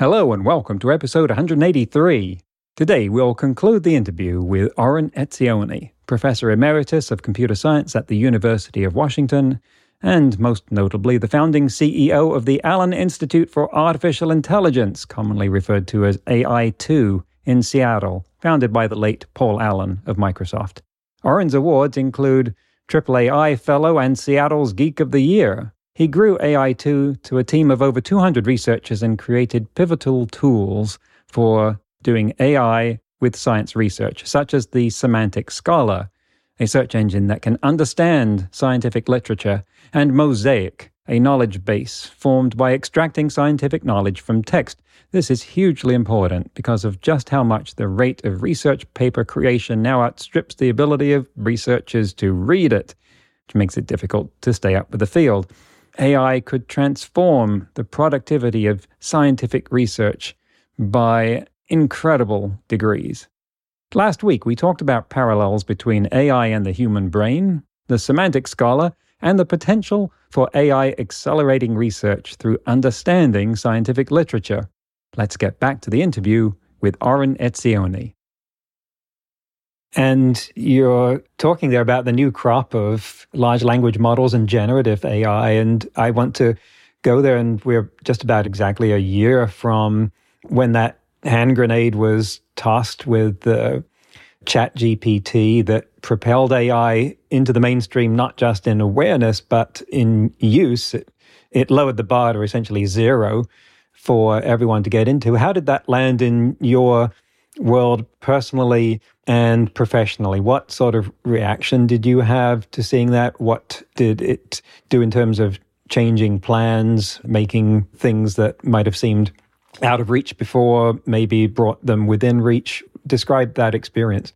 Hello and welcome to episode 183. Today we'll conclude the interview with Oren Etzioni, Professor Emeritus of Computer Science at the University of Washington, and most notably the founding CEO of the Allen Institute for Artificial Intelligence, commonly referred to as AI2, in Seattle, founded by the late Paul Allen of Microsoft. Oren's awards include AAAI Fellow and Seattle's Geek of the Year, he grew AI2 to a team of over 200 researchers and created pivotal tools for doing AI with science research, such as the Semantic Scholar, a search engine that can understand scientific literature, and Mosaic, a knowledge base formed by extracting scientific knowledge from text. This is hugely important because of just how much the rate of research paper creation now outstrips the ability of researchers to read it, which makes it difficult to stay up with the field. AI could transform the productivity of scientific research by incredible degrees. Last week, we talked about parallels between AI and the human brain, the semantic scholar, and the potential for AI accelerating research through understanding scientific literature. Let's get back to the interview with Oren Etzioni. And you're talking there about the new crop of large language models and generative AI. And I want to go there, and we're just about exactly a year from when that hand grenade was tossed with the chat GPT that propelled AI into the mainstream, not just in awareness, but in use. It, it lowered the bar to essentially zero for everyone to get into. How did that land in your world personally and professionally? What sort of reaction did you have to seeing that? What did it do in terms of changing plans, making things that might have seemed out of reach before maybe brought them within reach? Describe that experience.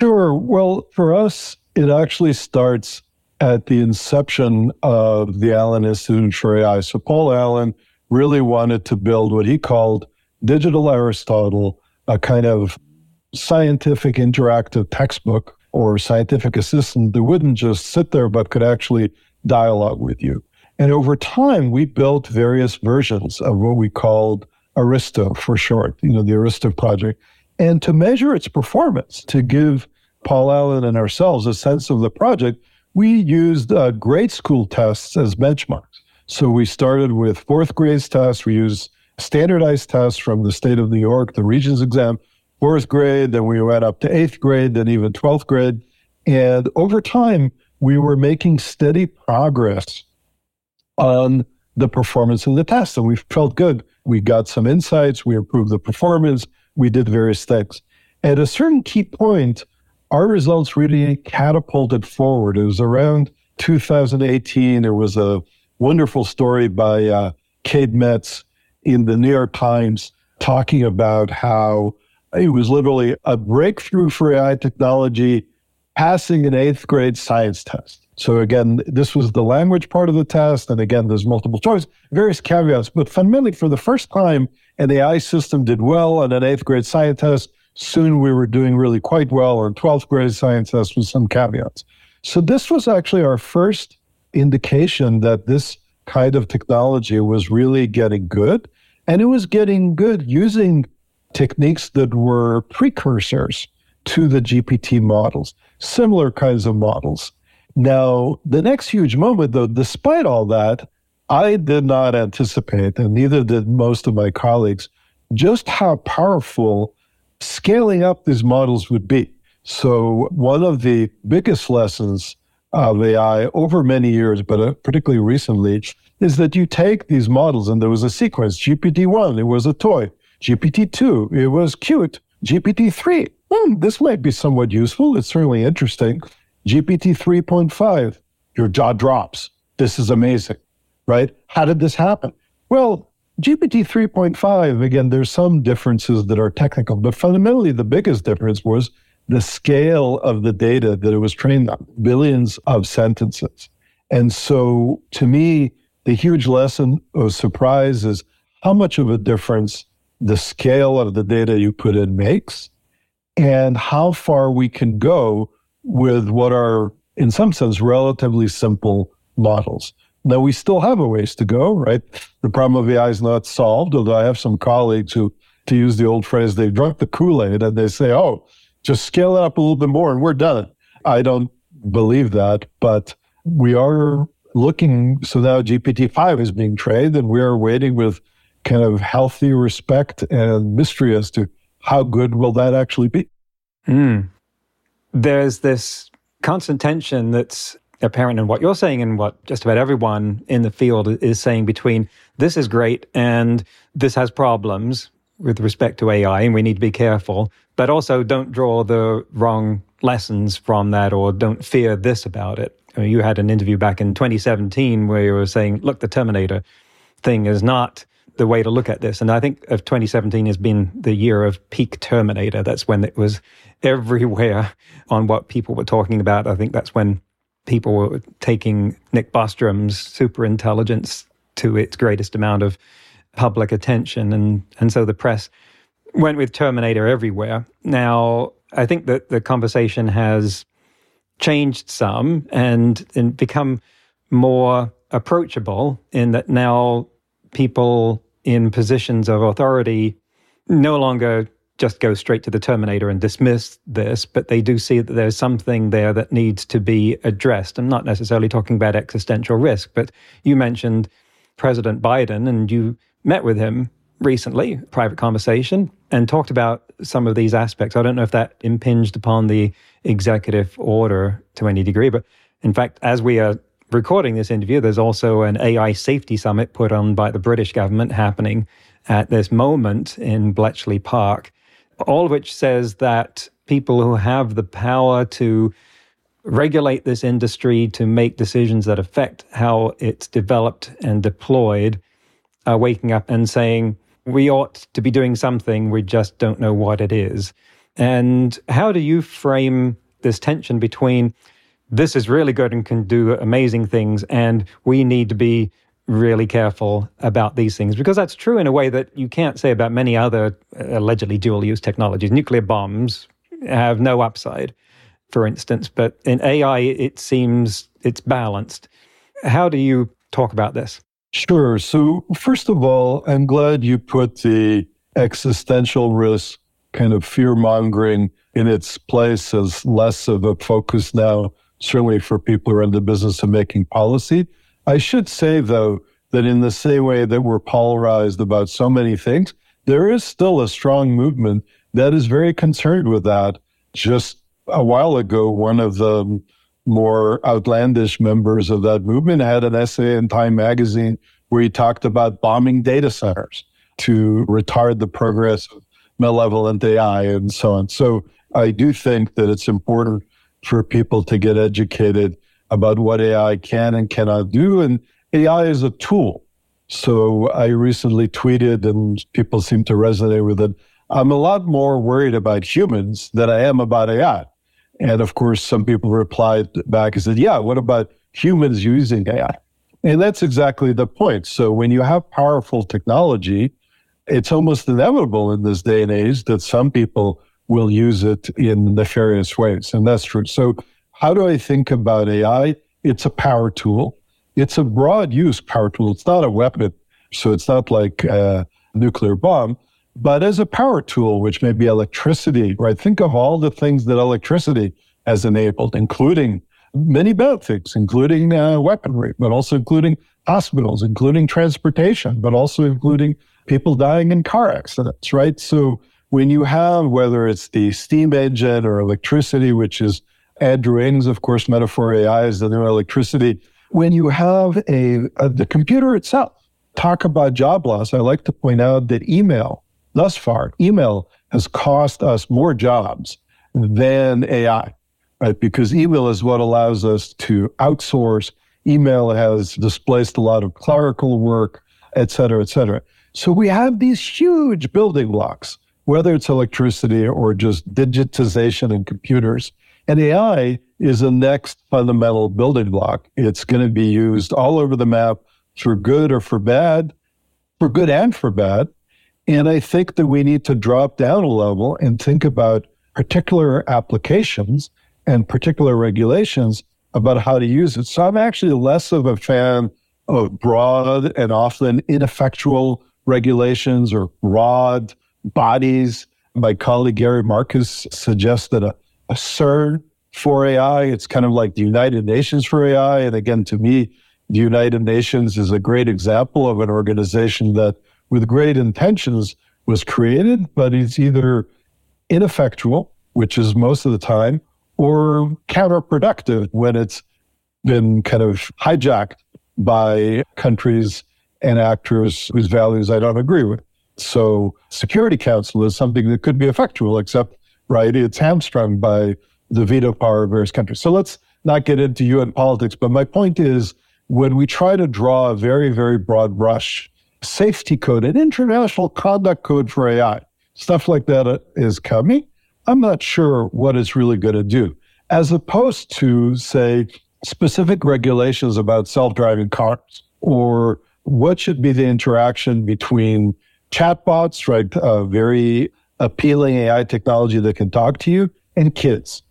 Sure. Well, for us, it actually starts at the inception of the Allen Institute for AI. So Paul Allen really wanted to build what he called digital Aristotle, a kind of scientific interactive textbook or scientific assistant that wouldn't just sit there but could actually dialogue with you. And over time, we built various versions of what we called Aristo for short, you know, the Aristo project. And to measure its performance, to give Paul Allen and ourselves a sense of the project, we used uh, grade school tests as benchmarks. So we started with fourth grade tests. We used standardized tests from the state of New York, the Regents exam, fourth grade, then we went up to eighth grade, then even 12th grade. And over time, we were making steady progress on the performance of the test. And we felt good. We got some insights, we improved the performance, we did various things. At a certain key point, our results really catapulted forward. It was around 2018. There was a wonderful story by uh, Cade Metz in the New York Times talking about how it was literally a breakthrough for AI technology, passing an eighth grade science test. So again, this was the language part of the test. And again, there's multiple choice, various caveats, but fundamentally for the first time, an AI system did well on an eighth grade science test. Soon we were doing really quite well on 12th grade science test with some caveats. So this was actually our first indication that this kind of technology was really getting good. And it was getting good using techniques that were precursors to the GPT models, similar kinds of models. Now, the next huge moment, though, despite all that, I did not anticipate, and neither did most of my colleagues, just how powerful scaling up these models would be. So, one of the biggest lessons of AI over many years, but uh, particularly recently, is that you take these models, and there was a sequence GPT 1, it was a toy. GPT-2, it was cute. GPT-3, hmm, this might be somewhat useful. It's certainly interesting. GPT 3.5, your jaw drops. This is amazing, right? How did this happen? Well, GPT 3.5, again, there's some differences that are technical, but fundamentally, the biggest difference was the scale of the data that it was trained on billions of sentences. And so, to me, the huge lesson or surprise is how much of a difference the scale of the data you put in makes and how far we can go with what are, in some sense, relatively simple models. Now, we still have a ways to go, right? The problem of AI is not solved, although I have some colleagues who, to use the old phrase, they've drunk the Kool Aid and they say, oh, just scale it up a little bit more and we're done. I don't believe that, but we are looking. So now GPT 5 is being trained and we are waiting with kind of healthy respect and mystery as to how good will that actually be. Mm. There's this constant tension that's apparent in what you're saying and what just about everyone in the field is saying between this is great and this has problems with respect to AI and we need to be careful, but also don't draw the wrong lessons from that or don't fear this about it. I mean, you had an interview back in 2017 where you were saying, look, the Terminator thing is not the way to look at this. And I think of 2017 has been the year of peak Terminator. That's when it was everywhere on what people were talking about. I think that's when people were taking Nick Bostrom's super intelligence to its greatest amount of public attention. And, and so the press went with Terminator everywhere. Now, I think that the conversation has changed some and, and become more approachable in that now people in positions of authority no longer just go straight to the Terminator and dismiss this, but they do see that there's something there that needs to be addressed. I'm not necessarily talking about existential risk, but you mentioned President Biden and you met with him recently, private conversation, and talked about some of these aspects. I don't know if that impinged upon the executive order to any degree, but in fact, as we are recording this interview, there's also an AI safety summit put on by the British government happening at this moment in Bletchley Park all of which says that people who have the power to regulate this industry, to make decisions that affect how it's developed and deployed, are waking up and saying, we ought to be doing something, we just don't know what it is. And how do you frame this tension between this is really good and can do amazing things, and we need to be really careful about these things because that's true in a way that you can't say about many other uh, allegedly dual use technologies. Nuclear bombs have no upside, for instance, but in AI, it seems it's balanced. How do you talk about this? Sure. So, first of all, I'm glad you put the existential risk kind of fear mongering in its place as less of a focus now, certainly for people who are in the business of making policy. I should say, though, that in the same way that we're polarized about so many things, there is still a strong movement that is very concerned with that. Just a while ago, one of the more outlandish members of that movement had an essay in Time magazine where he talked about bombing data centers to retard the progress of malevolent AI and so on. So I do think that it's important for people to get educated about what AI can and cannot do. And AI is a tool. So I recently tweeted, and people seem to resonate with it. I'm a lot more worried about humans than I am about AI. And of course, some people replied back and said, Yeah, what about humans using AI? And that's exactly the point. So when you have powerful technology, it's almost inevitable in this day and age that some people will use it in nefarious ways. And that's true. So how do I think about AI? It's a power tool. It's a broad use power tool. It's not a weapon. So it's not like a nuclear bomb, but as a power tool, which may be electricity, right? Think of all the things that electricity has enabled, including many bad things, including uh, weaponry, but also including hospitals, including transportation, but also including people dying in car accidents, right? So when you have, whether it's the steam engine or electricity, which is Andrew Ng's, of course, metaphor AI is the new electricity. When you have a, a the computer itself, talk about job loss. I like to point out that email, thus far, email has cost us more jobs than AI, right? Because email is what allows us to outsource. Email has displaced a lot of clerical work. et cetera, et cetera. So we have these huge building blocks, whether it's electricity or just digitization and computers. And AI is the next fundamental building block. It's going to be used all over the map for good or for bad, for good and for bad. And I think that we need to drop down a level and think about particular applications and particular regulations about how to use it. So I'm actually less of a fan of broad and often ineffectual regulations or broad bodies. My colleague Gary Marcus suggests that a, a CERN for AI, it's kind of like the United Nations for AI. And again, to me, the United Nations is a great example of an organization that, with great intentions, was created, but it's either ineffectual, which is most of the time, or counterproductive when it's been kind of hijacked by countries and actors whose values I don't agree with. So, Security Council is something that could be effectual, except, right, it's hamstrung by the veto power of various countries. So, let's not get into UN politics, but my point is when we try to draw a very, very broad brush safety code, an international conduct code for AI, stuff like that is coming. I'm not sure what it's really going to do, as opposed to, say, specific regulations about self driving cars or what should be the interaction between chatbots, right? Uh, very appealing AI technology that can talk to you, and kids,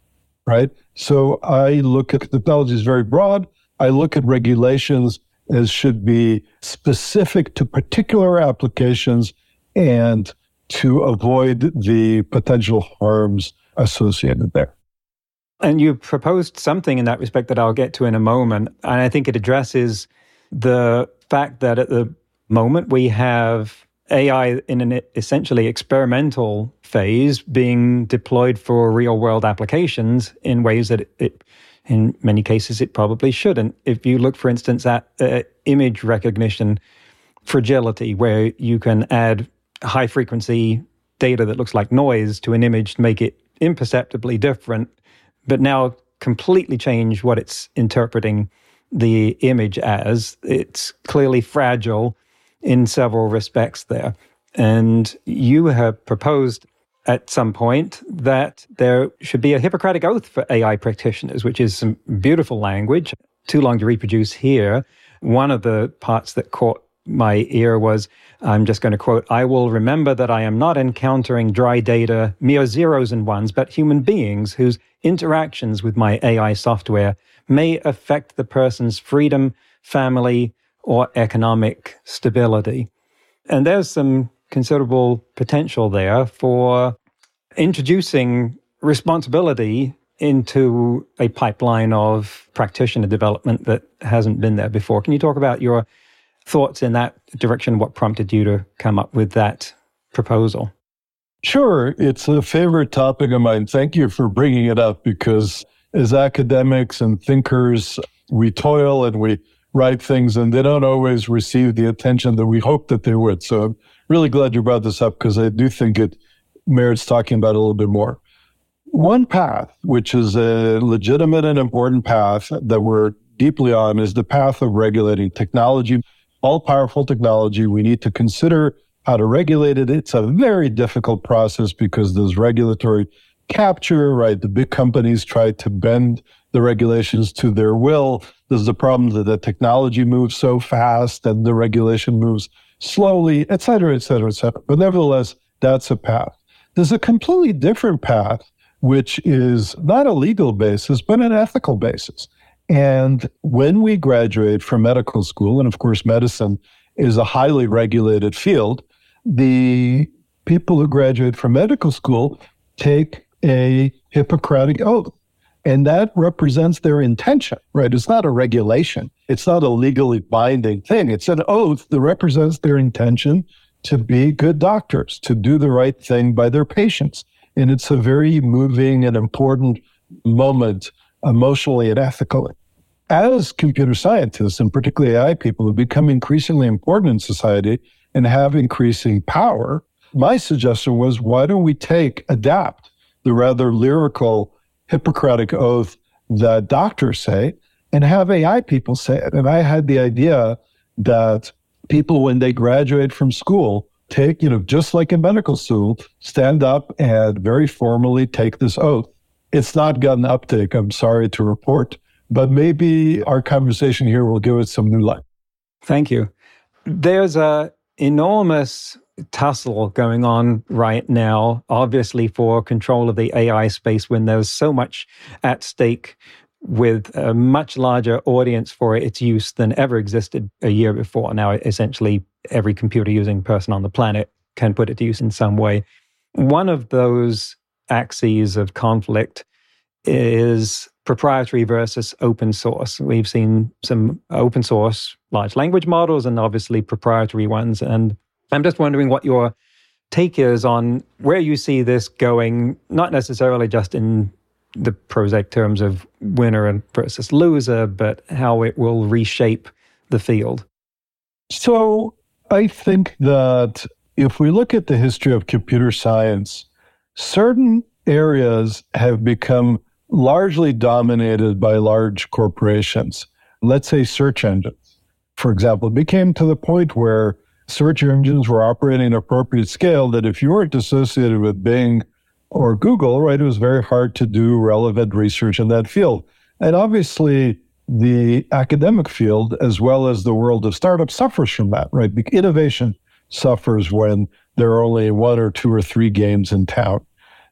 right? So I look at technology is very broad. I look at regulations as should be specific to particular applications and to avoid the potential harms associated there. And you proposed something in that respect that I'll get to in a moment. And I think it addresses the fact that at the moment we have AI in an essentially experimental phase being deployed for real world applications in ways that it in many cases it probably shouldn't. If you look, for instance, at uh, image recognition fragility, where you can add high frequency data that looks like noise to an image to make it imperceptibly different, but now completely change what it's interpreting the image as. It's clearly fragile in several respects there. And you have proposed at some point that there should be a Hippocratic oath for AI practitioners, which is some beautiful language, too long to reproduce here. One of the parts that caught my ear was I'm just going to quote I will remember that I am not encountering dry data, mere zeros and ones, but human beings whose interactions with my AI software may affect the person's freedom, family, or economic stability. And there's some considerable potential there for introducing responsibility into a pipeline of practitioner development that hasn't been there before. Can you talk about your thoughts in that direction? What prompted you to come up with that proposal? Sure. It's a favorite topic of mine. Thank you for bringing it up because as academics and thinkers, we toil and we write things and they don't always receive the attention that we hope that they would. So really glad you brought this up because I do think it merits talking about a little bit more. One path, which is a legitimate and important path that we're deeply on, is the path of regulating technology all powerful technology. We need to consider how to regulate it. It's a very difficult process because there's regulatory capture, right? The big companies try to bend the regulations to their will. There's the problem that the technology moves so fast and the regulation moves slowly, et cetera, et cetera, et cetera. But nevertheless, that's a path. There's a completely different path, which is not a legal basis, but an ethical basis. And when we graduate from medical school, and of course, medicine is a highly regulated field, the people who graduate from medical school take a Hippocratic oath. And that represents their intention, right? It's not a regulation. It's not a legally binding thing. It's an oath that represents their intention to be good doctors, to do the right thing by their patients. And it's a very moving and important moment emotionally and ethically. As computer scientists, and particularly AI people, have become increasingly important in society and have increasing power, my suggestion was why don't we take, adapt the rather lyrical Hippocratic oath that doctors say and have AI people say it? And I had the idea that people, when they graduate from school, take, you know, just like in medical school, stand up and very formally take this oath. It's not gotten uptake, I'm sorry to report, but maybe our conversation here will give it some new life. Thank you. There's a enormous tussle going on right now, obviously for control of the AI space when there's so much at stake with a much larger audience for its use than ever existed a year before. Now, essentially, every computer using person on the planet can put it to use in some way. One of those axes of conflict is proprietary versus open source. We've seen some open source large language models and obviously proprietary ones. And I'm just wondering what your take is on where you see this going, not necessarily just in the prosaic terms of winner and versus loser, but how it will reshape the field? So I think that if we look at the history of computer science, certain areas have become largely dominated by large corporations. Let's say search engines, for example, became to the point where search engines were operating at appropriate scale that if you weren't associated with Bing or Google, right, it was very hard to do relevant research in that field. And obviously, the academic field, as well as the world of startups, suffers from that, right? Innovation suffers when there are only one or two or three games in town.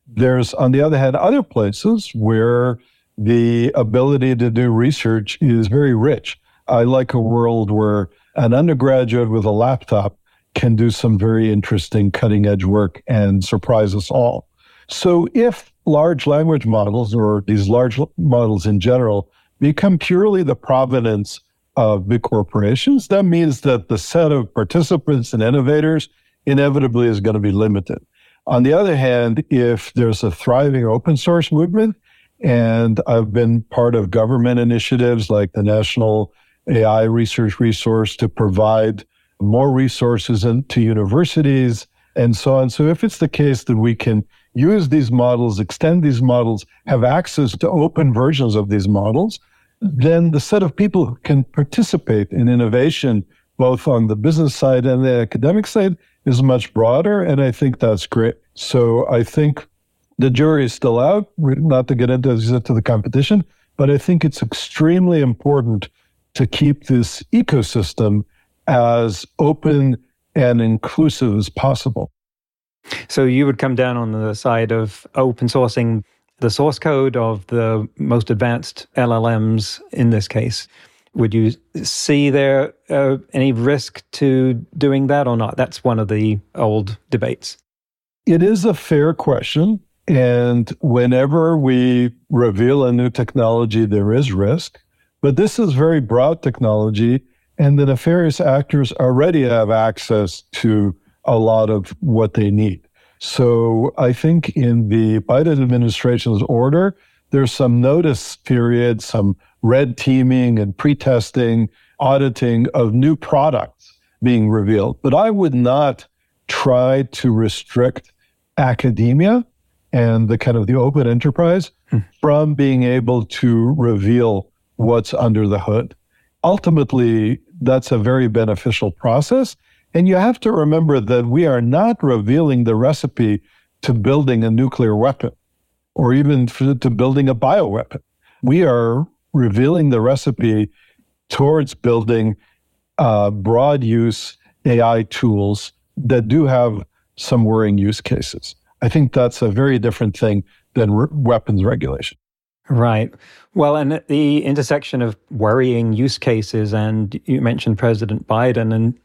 There's, on the other hand, other places where the ability to do research is very rich. I like a world where an undergraduate with a laptop can do some very interesting cutting edge work and surprise us all. So if large language models or these large models in general become purely the provenance of big corporations, that means that the set of participants and innovators inevitably is going to be limited. On the other hand, if there's a thriving open source movement, and I've been part of government initiatives like the National AI Research Resource to provide more resources in, to universities and so on. So if it's the case that we can use these models, extend these models, have access to open versions of these models, then the set of people who can participate in innovation, both on the business side and the academic side, is much broader. And I think that's great. So I think the jury is still out, not to get into, into the competition, but I think it's extremely important to keep this ecosystem as open and inclusive as possible. So you would come down on the side of open sourcing the source code of the most advanced LLMs in this case. Would you see there uh, any risk to doing that or not? That's one of the old debates. It is a fair question. And whenever we reveal a new technology, there is risk. But this is very broad technology, and the nefarious actors already have access to a lot of what they need. So I think in the Biden administration's order, there's some notice period, some red teaming and pre-testing, auditing of new products being revealed. But I would not try to restrict academia and the kind of the open enterprise hmm. from being able to reveal what's under the hood. Ultimately, that's a very beneficial process. And you have to remember that we are not revealing the recipe to building a nuclear weapon or even to building a bioweapon. We are revealing the recipe towards building uh, broad use AI tools that do have some worrying use cases. I think that's a very different thing than re- weapons regulation. Right. Well, and the intersection of worrying use cases, and you mentioned President Biden, and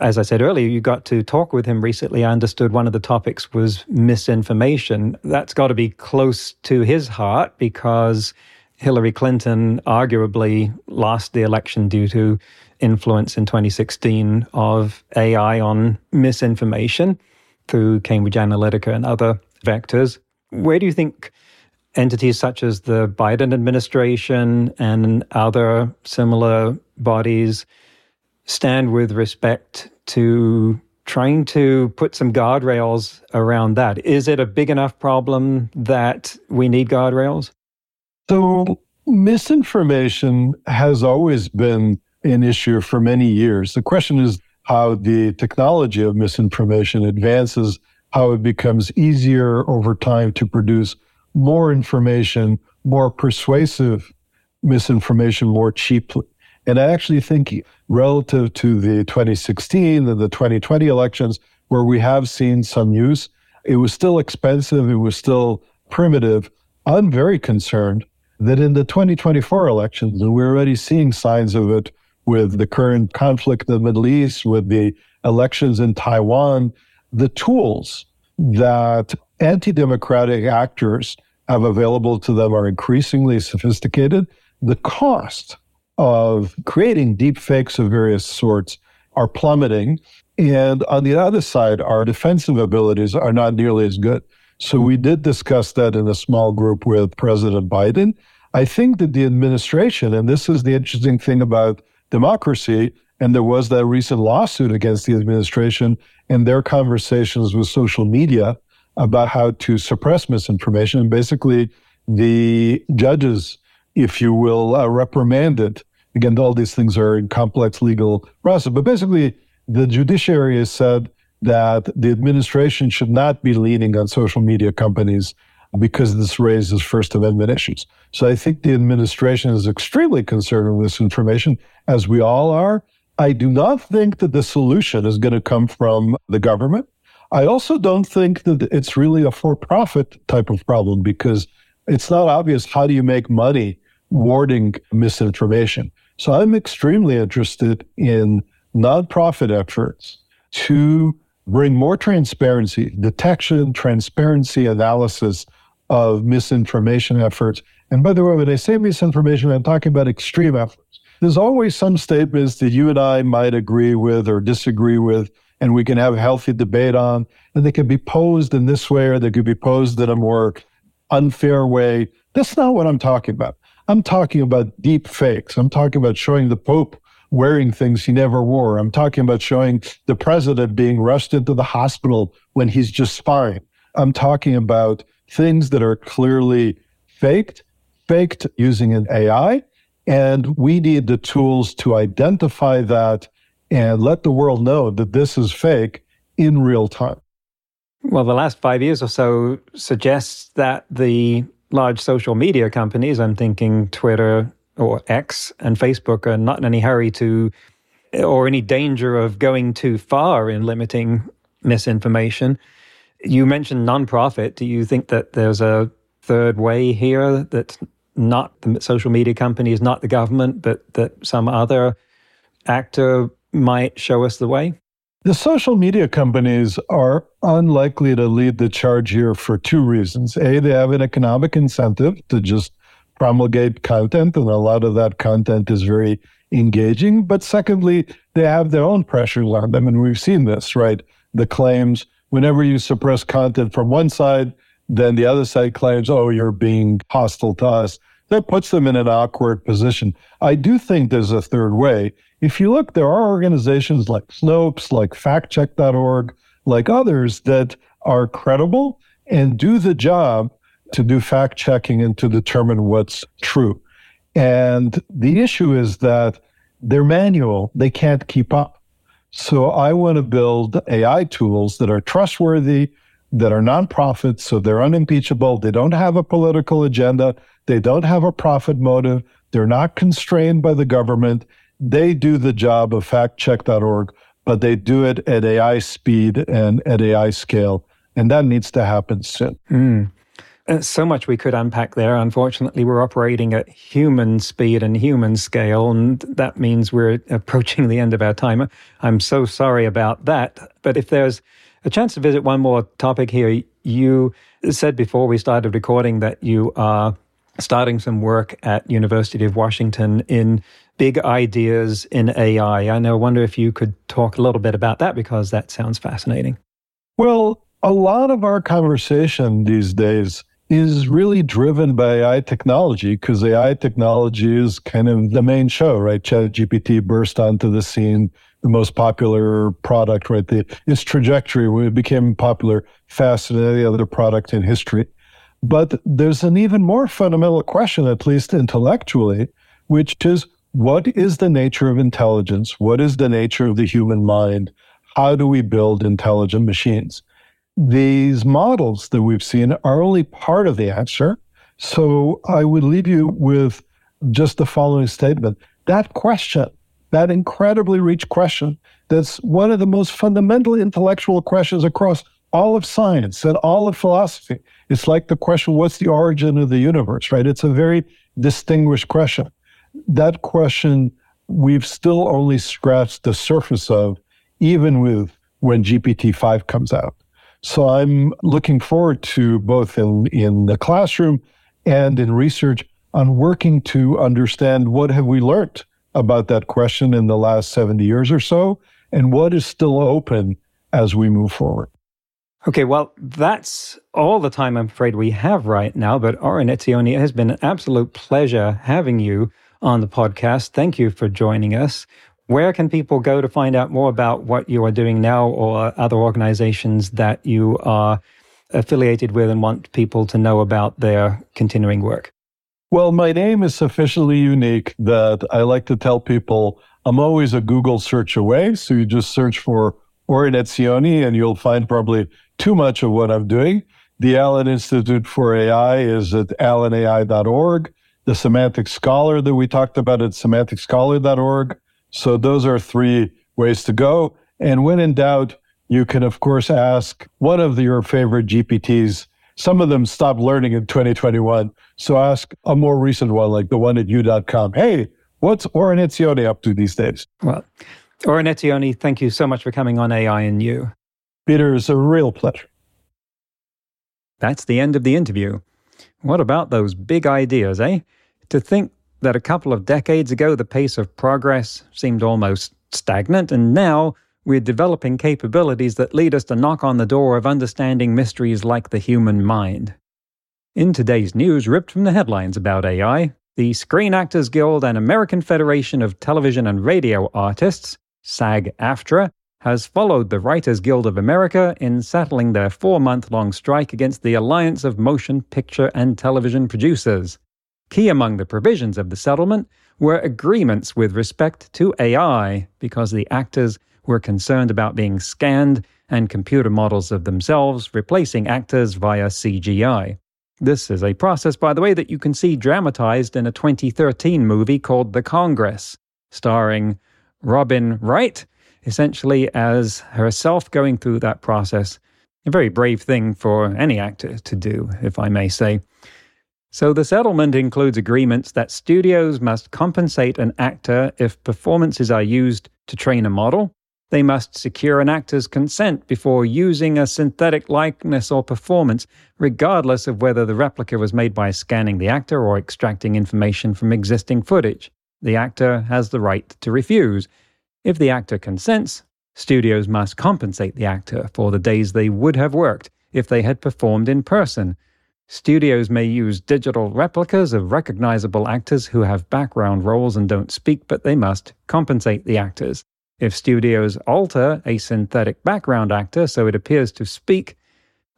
as I said earlier, you got to talk with him recently. I understood one of the topics was misinformation. That's got to be close to his heart because Hillary Clinton arguably lost the election due to influence in 2016 of AI on misinformation through Cambridge Analytica and other vectors. Where do you think entities such as the Biden administration and other similar bodies stand with respect to trying to put some guardrails around that? Is it a big enough problem that we need guardrails? So, misinformation has always been an issue for many years. The question is, how the technology of misinformation advances, how it becomes easier over time to produce more information, more persuasive misinformation more cheaply. And I actually think relative to the 2016 and the 2020 elections, where we have seen some use, it was still expensive, it was still primitive. I'm very concerned that in the 2024 elections, and we're already seeing signs of it with the current conflict in the Middle East, with the elections in Taiwan, the tools that anti democratic actors have available to them are increasingly sophisticated. The cost of creating deep fakes of various sorts are plummeting. And on the other side, our defensive abilities are not nearly as good. So we did discuss that in a small group with President Biden. I think that the administration, and this is the interesting thing about democracy, and there was that recent lawsuit against the administration and their conversations with social media about how to suppress misinformation. And basically, the judges, if you will, uh, it. Again, all these things are in complex legal process, but basically, the judiciary has said that the administration should not be leaning on social media companies because this raises First Amendment issues. So I think the administration is extremely concerned with this information, as we all are. I do not think that the solution is going to come from the government. I also don't think that it's really a for profit type of problem because it's not obvious how do you make money warding misinformation. So I'm extremely interested in nonprofit efforts to bring more transparency, detection, transparency, analysis of misinformation efforts. And by the way, when I say misinformation, I'm talking about extreme efforts. There's always some statements that you and I might agree with or disagree with, and we can have a healthy debate on, and they can be posed in this way or they could be posed in a more unfair way. That's not what I'm talking about. I'm talking about deep fakes. I'm talking about showing the Pope wearing things he never wore. I'm talking about showing the president being rushed into the hospital when he's just fine. I'm talking about things that are clearly faked, faked using an AI. And we need the tools to identify that and let the world know that this is fake in real time. Well, the last five years or so suggests that the large social media companies, I'm thinking Twitter, or X and Facebook are not in any hurry to or any danger of going too far in limiting misinformation. You mentioned nonprofit. Do you think that there's a third way here that not the social media companies, not the government, but that some other actor might show us the way? The social media companies are unlikely to lead the charge here for two reasons. A, they have an economic incentive to just promulgate content, and a lot of that content is very engaging. But secondly, they have their own pressures on them, and we've seen this, right? The claims whenever you suppress content from one side, then the other side claims, oh, you're being hostile to us. That puts them in an awkward position. I do think there's a third way. If you look, there are organizations like Snopes, like factcheck.org, like others that are credible and do the job to do fact checking and to determine what's true. And the issue is that they're manual, they can't keep up. So I want to build AI tools that are trustworthy, that are nonprofit, so they're unimpeachable. They don't have a political agenda. They don't have a profit motive. They're not constrained by the government. They do the job of factcheck.org, but they do it at AI speed and at AI scale. And that needs to happen soon. Mm. So much we could unpack there. Unfortunately, we're operating at human speed and human scale, and that means we're approaching the end of our time. I'm so sorry about that. But if there's a chance to visit one more topic here, you said before we started recording that you are starting some work at University of Washington in big ideas in AI. I know. I wonder if you could talk a little bit about that because that sounds fascinating. Well, a lot of our conversation these days is really driven by AI technology because AI technology is kind of the main show, right? ChatGPT burst onto the scene, the most popular product, right? The, its trajectory when it became popular faster than any other product in history. But there's an even more fundamental question, at least intellectually, which is what is the nature of intelligence? What is the nature of the human mind? How do we build intelligent machines? These models that we've seen are only part of the answer. So I would leave you with just the following statement. That question, that incredibly rich question, that's one of the most fundamental intellectual questions across all of science and all of philosophy. It's like the question, what's the origin of the universe, right? It's a very distinguished question. That question we've still only scratched the surface of, even with when GPT-5 comes out. So I'm looking forward to both in, in the classroom and in research on working to understand what have we learned about that question in the last 70 years or so, and what is still open as we move forward. Okay, well, that's all the time I'm afraid we have right now. But Oren Etzioni, it has been an absolute pleasure having you on the podcast. Thank you for joining us. Where can people go to find out more about what you are doing now or other organizations that you are affiliated with and want people to know about their continuing work? Well, my name is sufficiently unique that I like to tell people I'm always a Google search away. So you just search for Oren Etzioni and you'll find probably too much of what I'm doing. The Allen Institute for AI is at allenai.org. The Semantic Scholar that we talked about at semanticscholar.org. So those are three ways to go. And when in doubt, you can, of course, ask one of your favorite GPTs. Some of them stopped learning in 2021. So ask a more recent one, like the one at you.com. Hey, what's Oren Etzioni up to these days? Well, Oren Etzioni, thank you so much for coming on AI and You. Peter, it's a real pleasure. That's the end of the interview. What about those big ideas, eh? To think that a couple of decades ago the pace of progress seemed almost stagnant, and now we're developing capabilities that lead us to knock on the door of understanding mysteries like the human mind. In today's news, ripped from the headlines about AI, the Screen Actors Guild and American Federation of Television and Radio Artists, SAG AFTRA, has followed the Writers Guild of America in settling their four month long strike against the Alliance of Motion Picture and Television Producers. Key among the provisions of the settlement were agreements with respect to AI, because the actors were concerned about being scanned and computer models of themselves replacing actors via CGI. This is a process, by the way, that you can see dramatized in a 2013 movie called The Congress, starring Robin Wright essentially as herself going through that process. A very brave thing for any actor to do, if I may say. So, the settlement includes agreements that studios must compensate an actor if performances are used to train a model. They must secure an actor's consent before using a synthetic likeness or performance, regardless of whether the replica was made by scanning the actor or extracting information from existing footage. The actor has the right to refuse, if the actor consents, studios must compensate the actor for the days they would have worked if they had performed in person. Studios may use digital replicas of recognizable actors who have background roles and don't speak, but they must compensate the actors. If studios alter a synthetic background actor so it appears to speak,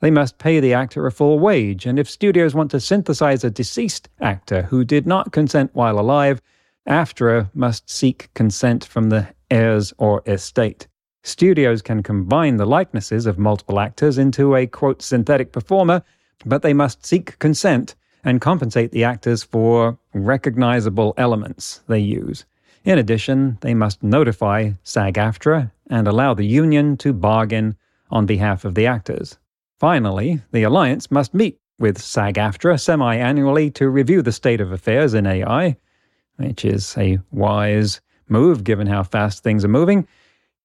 they must pay the actor a full wage. And if studios want to synthesize a deceased actor who did not consent while alive, AFTRA must seek consent from the heirs, or estate. Studios can combine the likenesses of multiple actors into a quote synthetic performer, but they must seek consent and compensate the actors for recognizable elements they use. In addition, they must notify SAG AFTRA and allow the union to bargain on behalf of the actors. Finally, the Alliance must meet with SAG AFTRA semi annually to review the state of affairs in AI, which is a wise move given how fast things are moving,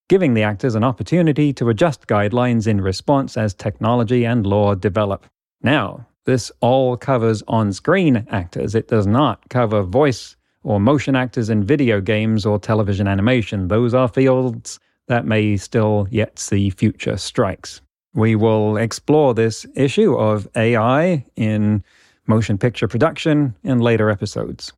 giving the actors an opportunity to adjust guidelines in response as technology and law develop. Now, this all covers on screen actors. It does not cover voice or motion actors in video games or television animation. Those are fields that may still yet see future strikes. We will explore this issue of AI in motion picture production in later episodes.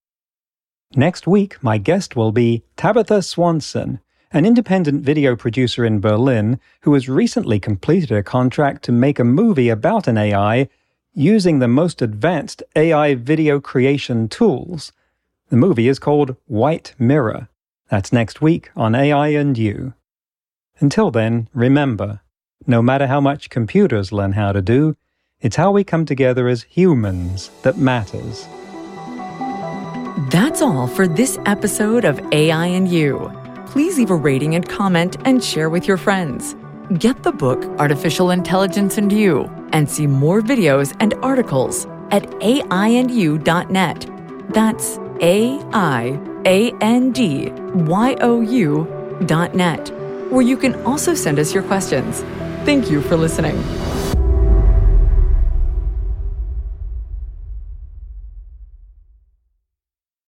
Next week, my guest will be Tabitha Swanson, an independent video producer in Berlin who has recently completed a contract to make a movie about an AI using the most advanced AI video creation tools. The movie is called White Mirror. That's next week on AI and You. Until then, remember no matter how much computers learn how to do, it's how we come together as humans that matters. That's all for this episode of AI and You. Please leave a rating and comment and share with your friends. Get the book Artificial Intelligence and You and see more videos and articles at aiandyou.net. That's A I A N D Y O U dot net, where you can also send us your questions. Thank you for listening.